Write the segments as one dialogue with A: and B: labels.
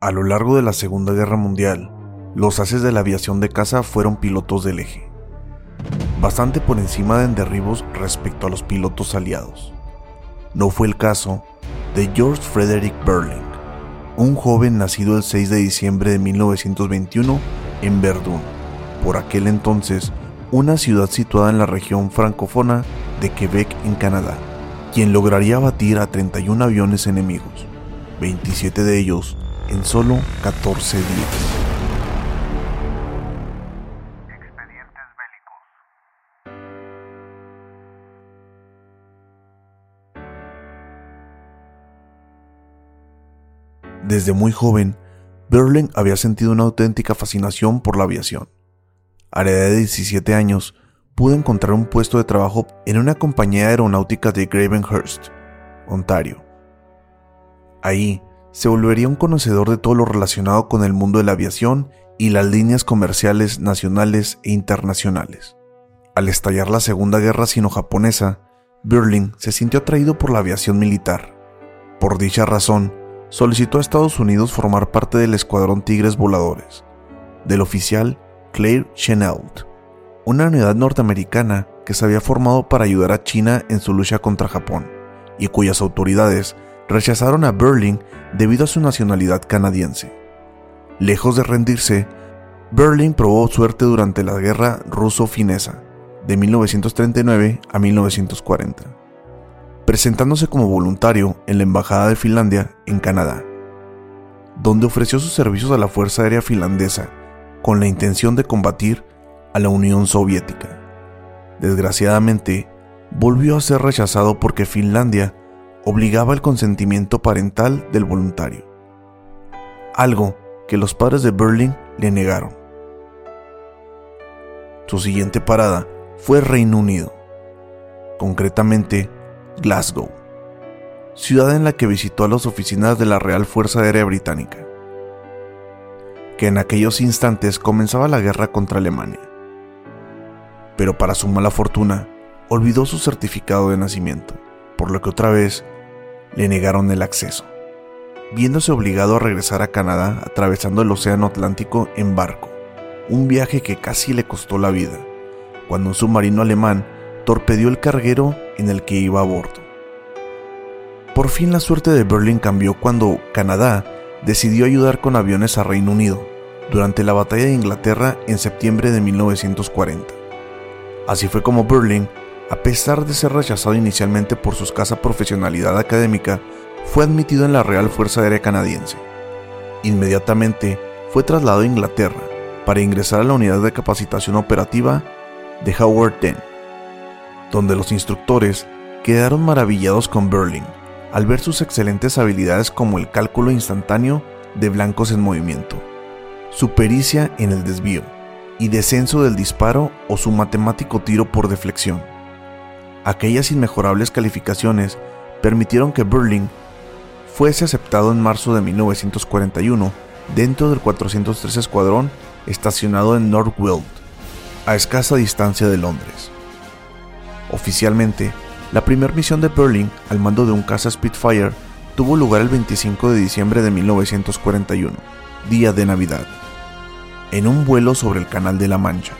A: A lo largo de la Segunda Guerra Mundial, los haces de la aviación de caza fueron pilotos del eje, bastante por encima en derribos respecto a los pilotos aliados. No fue el caso de George Frederick Berling, un joven nacido el 6 de diciembre de 1921 en Verdun, por aquel entonces una ciudad situada en la región francófona de Quebec en Canadá, quien lograría batir a 31 aviones enemigos, 27 de ellos en solo 14 días. Expedientes bélicos. Desde muy joven, Berlin había sentido una auténtica fascinación por la aviación. A la edad de 17 años, pudo encontrar un puesto de trabajo en una compañía aeronáutica de Gravenhurst, Ontario. Ahí, se volvería un conocedor de todo lo relacionado con el mundo de la aviación y las líneas comerciales nacionales e internacionales. Al estallar la Segunda Guerra Sino-Japonesa, Berlin se sintió atraído por la aviación militar. Por dicha razón, solicitó a Estados Unidos formar parte del Escuadrón Tigres Voladores, del oficial Claire Chennault, una unidad norteamericana que se había formado para ayudar a China en su lucha contra Japón, y cuyas autoridades rechazaron a Berlin debido a su nacionalidad canadiense. Lejos de rendirse, Berlin probó suerte durante la Guerra Ruso-Finesa de 1939 a 1940, presentándose como voluntario en la Embajada de Finlandia en Canadá, donde ofreció sus servicios a la Fuerza Aérea Finlandesa con la intención de combatir a la Unión Soviética. Desgraciadamente, volvió a ser rechazado porque Finlandia obligaba el consentimiento parental del voluntario, algo que los padres de Berlin le negaron. Su siguiente parada fue Reino Unido, concretamente Glasgow, ciudad en la que visitó a las oficinas de la Real Fuerza Aérea Británica, que en aquellos instantes comenzaba la guerra contra Alemania. Pero para su mala fortuna, olvidó su certificado de nacimiento, por lo que otra vez le negaron el acceso, viéndose obligado a regresar a Canadá atravesando el Océano Atlántico en barco, un viaje que casi le costó la vida, cuando un submarino alemán torpedió el carguero en el que iba a bordo. Por fin la suerte de Berlin cambió cuando Canadá decidió ayudar con aviones a Reino Unido durante la batalla de Inglaterra en septiembre de 1940. Así fue como Berlin a pesar de ser rechazado inicialmente por su escasa profesionalidad académica, fue admitido en la Real Fuerza Aérea Canadiense. Inmediatamente fue trasladado a Inglaterra para ingresar a la unidad de capacitación operativa de Howard Ten, donde los instructores quedaron maravillados con Berlin al ver sus excelentes habilidades como el cálculo instantáneo de blancos en movimiento, su pericia en el desvío y descenso del disparo o su matemático tiro por deflexión. Aquellas inmejorables calificaciones permitieron que Berlin fuese aceptado en marzo de 1941 dentro del 403 Escuadrón estacionado en North Weald, a escasa distancia de Londres. Oficialmente, la primera misión de Berlin al mando de un caza Spitfire tuvo lugar el 25 de diciembre de 1941, día de Navidad, en un vuelo sobre el Canal de la Mancha.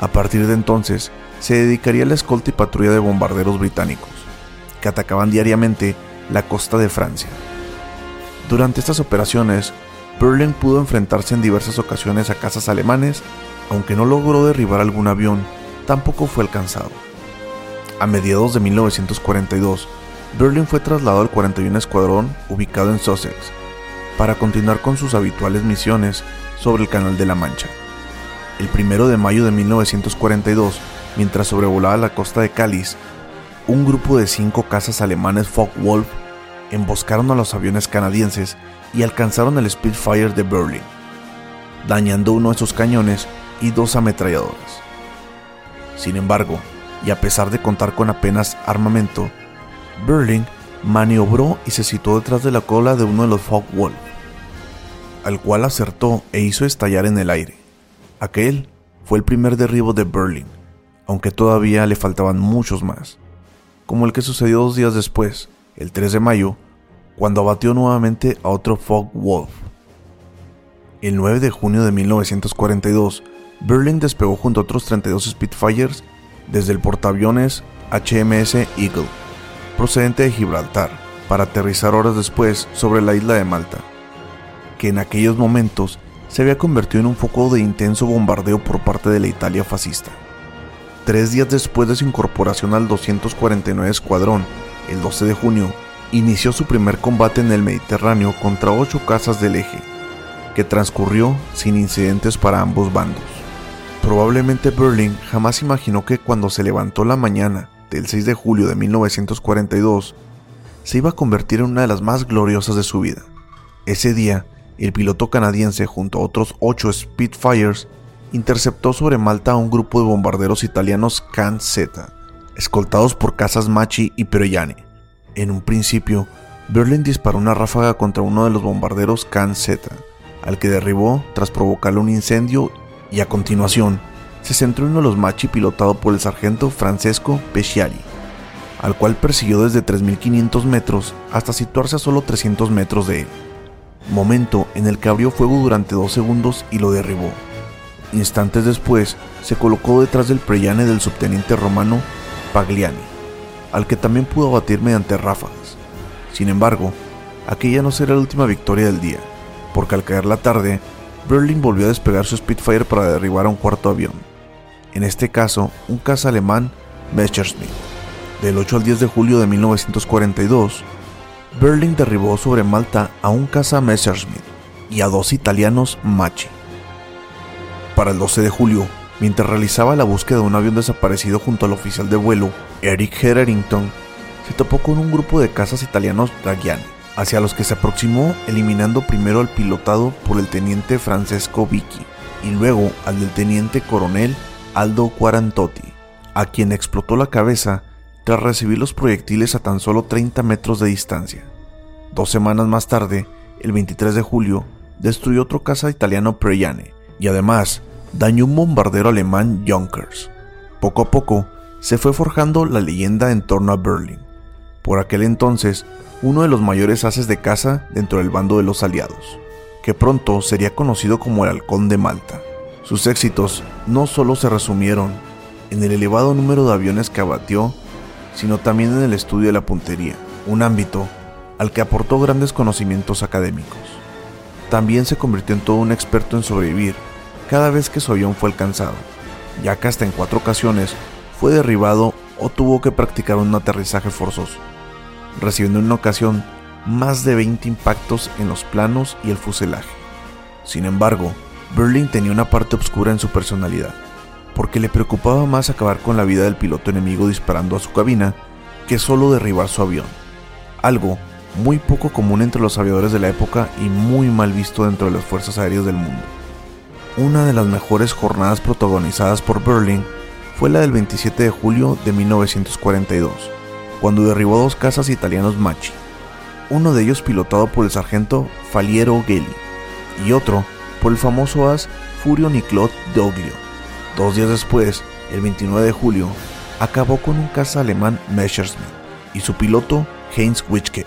A: A partir de entonces, se dedicaría a la escolta y patrulla de bombarderos británicos, que atacaban diariamente la costa de Francia. Durante estas operaciones, Berlin pudo enfrentarse en diversas ocasiones a cazas alemanes, aunque no logró derribar algún avión, tampoco fue alcanzado. A mediados de 1942, Berlin fue trasladado al 41 Escuadrón ubicado en Sussex, para continuar con sus habituales misiones sobre el Canal de la Mancha. El 1 de mayo de 1942, Mientras sobrevolaba la costa de Cáliz, un grupo de cinco cazas alemanes Focke-Wulf emboscaron a los aviones canadienses y alcanzaron el Spitfire de Berlin, dañando uno de sus cañones y dos ametralladoras. Sin embargo, y a pesar de contar con apenas armamento, Berlin maniobró y se situó detrás de la cola de uno de los Focke-Wulf, al cual acertó e hizo estallar en el aire. Aquel fue el primer derribo de Berlin aunque todavía le faltaban muchos más, como el que sucedió dos días después, el 3 de mayo, cuando abatió nuevamente a otro Fog Wolf, El 9 de junio de 1942, Berlin despegó junto a otros 32 Spitfires desde el portaaviones HMS Eagle, procedente de Gibraltar, para aterrizar horas después sobre la isla de Malta, que en aquellos momentos se había convertido en un foco de intenso bombardeo por parte de la Italia fascista. Tres días después de su incorporación al 249 Escuadrón, el 12 de junio, inició su primer combate en el Mediterráneo contra ocho casas del eje, que transcurrió sin incidentes para ambos bandos. Probablemente Berlin jamás imaginó que cuando se levantó la mañana del 6 de julio de 1942, se iba a convertir en una de las más gloriosas de su vida. Ese día, el piloto canadiense junto a otros ocho Spitfires interceptó sobre Malta a un grupo de bombarderos italianos Can-Z, escoltados por casas Machi y Perellane. En un principio, Berlin disparó una ráfaga contra uno de los bombarderos Can-Z, al que derribó tras provocarle un incendio y a continuación se centró en uno de los Machi pilotado por el sargento Francesco Pesciari, al cual persiguió desde 3.500 metros hasta situarse a solo 300 metros de él, momento en el que abrió fuego durante dos segundos y lo derribó. Instantes después, se colocó detrás del preyane del subteniente romano Pagliani, al que también pudo abatir mediante ráfagas. Sin embargo, aquella no será la última victoria del día, porque al caer la tarde, Berlin volvió a despegar su Spitfire para derribar a un cuarto avión, en este caso un caza alemán Messerschmitt. Del 8 al 10 de julio de 1942, Berlin derribó sobre Malta a un caza Messerschmitt y a dos italianos Machi. Para el 12 de julio, mientras realizaba la búsqueda de un avión desaparecido junto al oficial de vuelo, Eric Hetherington, se topó con un grupo de cazas italianos Draghiani, hacia los que se aproximó eliminando primero al pilotado por el teniente Francesco Vicky y luego al del teniente coronel Aldo Quarantotti, a quien explotó la cabeza tras recibir los proyectiles a tan solo 30 metros de distancia. Dos semanas más tarde, el 23 de julio, destruyó otro caza italiano Preyane y además dañó un bombardero alemán Junkers. Poco a poco se fue forjando la leyenda en torno a Berlin, por aquel entonces uno de los mayores haces de caza dentro del bando de los aliados, que pronto sería conocido como el Halcón de Malta. Sus éxitos no solo se resumieron en el elevado número de aviones que abatió, sino también en el estudio de la puntería, un ámbito al que aportó grandes conocimientos académicos. También se convirtió en todo un experto en sobrevivir cada vez que su avión fue alcanzado, ya que hasta en cuatro ocasiones fue derribado o tuvo que practicar un aterrizaje forzoso, recibiendo en una ocasión más de 20 impactos en los planos y el fuselaje. Sin embargo, Berlin tenía una parte oscura en su personalidad, porque le preocupaba más acabar con la vida del piloto enemigo disparando a su cabina que solo derribar su avión, algo muy poco común entre los aviadores de la época y muy mal visto dentro de las fuerzas aéreas del mundo. Una de las mejores jornadas protagonizadas por Berlin fue la del 27 de julio de 1942, cuando derribó dos cazas italianos Machi, uno de ellos pilotado por el sargento Faliero Gelli y otro por el famoso as Furio Niclot Doglio. Dos días después, el 29 de julio, acabó con un caza alemán Messerschmitt y su piloto Heinz Wittke,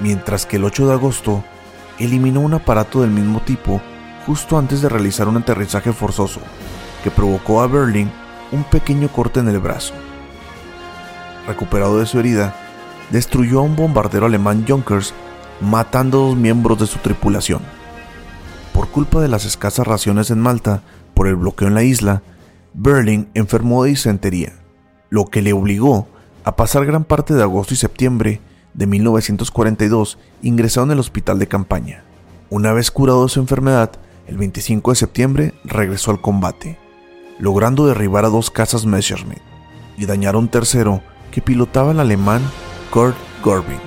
A: mientras que el 8 de agosto eliminó un aparato del mismo tipo justo antes de realizar un aterrizaje forzoso que provocó a Berlin un pequeño corte en el brazo. Recuperado de su herida, destruyó a un bombardero alemán Junkers, matando a dos miembros de su tripulación. Por culpa de las escasas raciones en Malta por el bloqueo en la isla, Berlin enfermó de disentería, lo que le obligó a pasar gran parte de agosto y septiembre de 1942 ingresado en el hospital de campaña. Una vez curado de su enfermedad, el 25 de septiembre regresó al combate, logrando derribar a dos cazas Messerschmitt y dañar a un tercero que pilotaba el alemán Kurt Gorbing,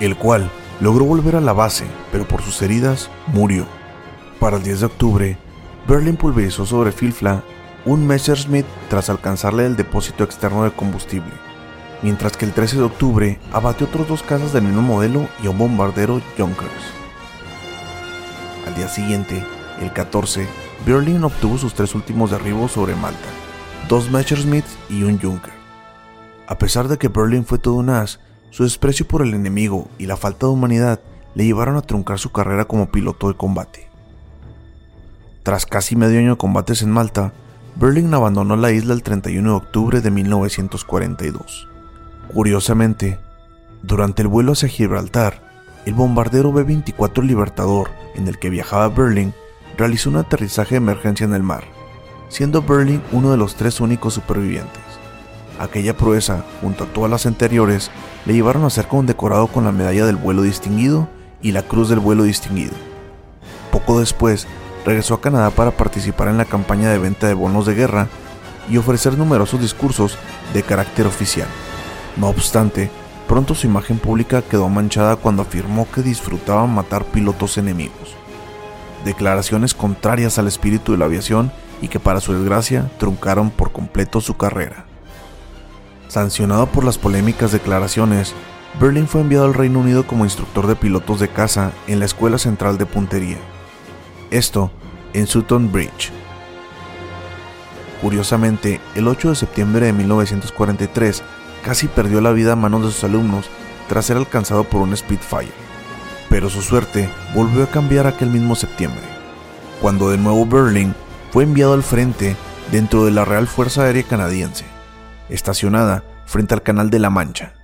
A: el cual logró volver a la base, pero por sus heridas murió. Para el 10 de octubre, Berlin pulverizó sobre Filfla un Messerschmitt tras alcanzarle el depósito externo de combustible, mientras que el 13 de octubre abatió otros dos cazas del mismo modelo y un bombardero Junkers. Al día siguiente, el 14, Berlin obtuvo sus tres últimos derribos sobre Malta, dos Messerschmitt y un Junker. A pesar de que Berlin fue todo un as, su desprecio por el enemigo y la falta de humanidad le llevaron a truncar su carrera como piloto de combate. Tras casi medio año de combates en Malta, Berling abandonó la isla el 31 de octubre de 1942. Curiosamente, durante el vuelo hacia Gibraltar, el bombardero B-24 Libertador, en el que viajaba Berling, realizó un aterrizaje de emergencia en el mar, siendo Berling uno de los tres únicos supervivientes. Aquella proeza, junto a todas las anteriores, le llevaron a ser condecorado con la medalla del vuelo distinguido y la cruz del vuelo distinguido. Poco después, regresó a Canadá para participar en la campaña de venta de bonos de guerra y ofrecer numerosos discursos de carácter oficial. No obstante, pronto su imagen pública quedó manchada cuando afirmó que disfrutaba matar pilotos enemigos. Declaraciones contrarias al espíritu de la aviación y que para su desgracia truncaron por completo su carrera. Sancionado por las polémicas declaraciones, Berlin fue enviado al Reino Unido como instructor de pilotos de caza en la Escuela Central de Puntería. Esto en Sutton Bridge. Curiosamente, el 8 de septiembre de 1943 casi perdió la vida a manos de sus alumnos tras ser alcanzado por un Spitfire. Pero su suerte volvió a cambiar aquel mismo septiembre, cuando de nuevo Berlin fue enviado al frente dentro de la Real Fuerza Aérea Canadiense, estacionada frente al Canal de la Mancha.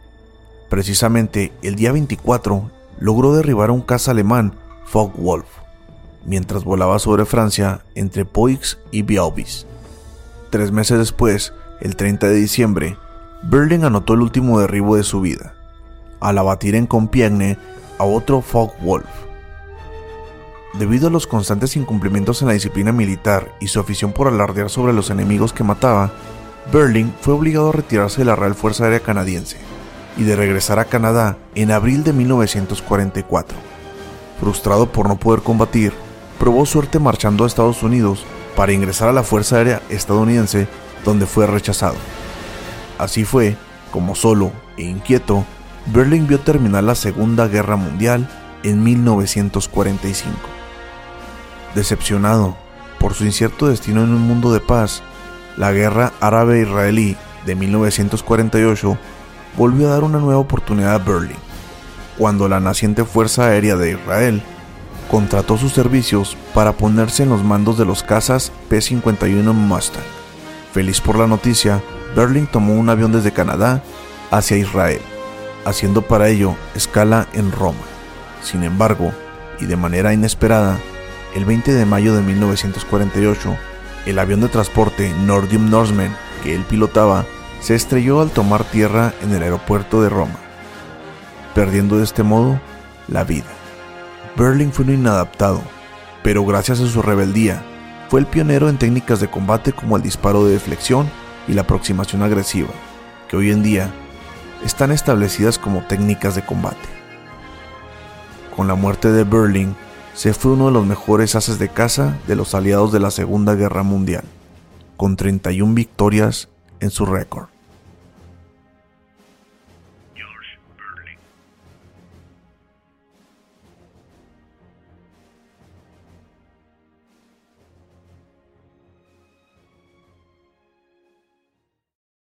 A: Precisamente el día 24 logró derribar a un caza alemán, Focke-Wulf, mientras volaba sobre Francia entre Poix y Bialbis. Tres meses después, el 30 de diciembre, Berlin anotó el último derribo de su vida, al abatir en Compiègne a otro Focke-Wulf. Debido a los constantes incumplimientos en la disciplina militar y su afición por alardear sobre los enemigos que mataba, Berlin fue obligado a retirarse de la Real Fuerza Aérea Canadiense y de regresar a Canadá en abril de 1944. Frustrado por no poder combatir, probó suerte marchando a Estados Unidos para ingresar a la Fuerza Aérea estadounidense, donde fue rechazado. Así fue, como solo e inquieto, Berlin vio terminar la Segunda Guerra Mundial en 1945. Decepcionado por su incierto destino en un mundo de paz, la guerra árabe-israelí de 1948 volvió a dar una nueva oportunidad a Berlin, cuando la naciente Fuerza Aérea de Israel contrató sus servicios para ponerse en los mandos de los cazas P-51 Mustang. Feliz por la noticia, Berlin tomó un avión desde Canadá hacia Israel, haciendo para ello escala en Roma. Sin embargo, y de manera inesperada, el 20 de mayo de 1948, el avión de transporte Nordium Norseman que él pilotaba se estrelló al tomar tierra en el aeropuerto de Roma, perdiendo de este modo la vida. Berlin fue un inadaptado, pero gracias a su rebeldía, fue el pionero en técnicas de combate como el disparo de deflexión y la aproximación agresiva, que hoy en día están establecidas como técnicas de combate. Con la muerte de Berlin, se fue uno de los mejores haces de caza de los aliados de la Segunda Guerra Mundial, con 31 victorias en su récord.